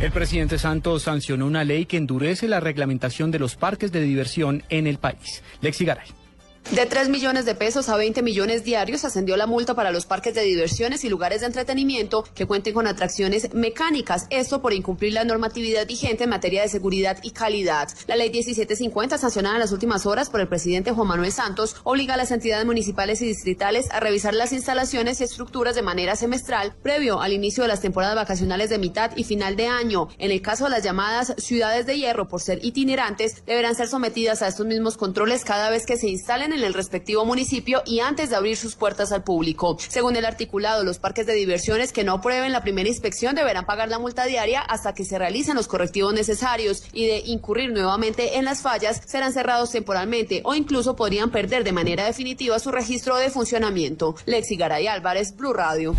El presidente Santos sancionó una ley que endurece la reglamentación de los parques de diversión en el país. Lexi Garay. De 3 millones de pesos a 20 millones diarios ascendió la multa para los parques de diversiones y lugares de entretenimiento que cuenten con atracciones mecánicas. Esto por incumplir la normatividad vigente en materia de seguridad y calidad. La ley 1750, sancionada en las últimas horas por el presidente Juan Manuel Santos, obliga a las entidades municipales y distritales a revisar las instalaciones y estructuras de manera semestral previo al inicio de las temporadas vacacionales de mitad y final de año. En el caso de las llamadas ciudades de hierro por ser itinerantes, deberán ser sometidas a estos mismos controles cada vez que se instalen en en el respectivo municipio y antes de abrir sus puertas al público. Según el articulado, los parques de diversiones que no aprueben la primera inspección deberán pagar la multa diaria hasta que se realicen los correctivos necesarios y de incurrir nuevamente en las fallas serán cerrados temporalmente o incluso podrían perder de manera definitiva su registro de funcionamiento. Lexi Garay Álvarez, Blue Radio.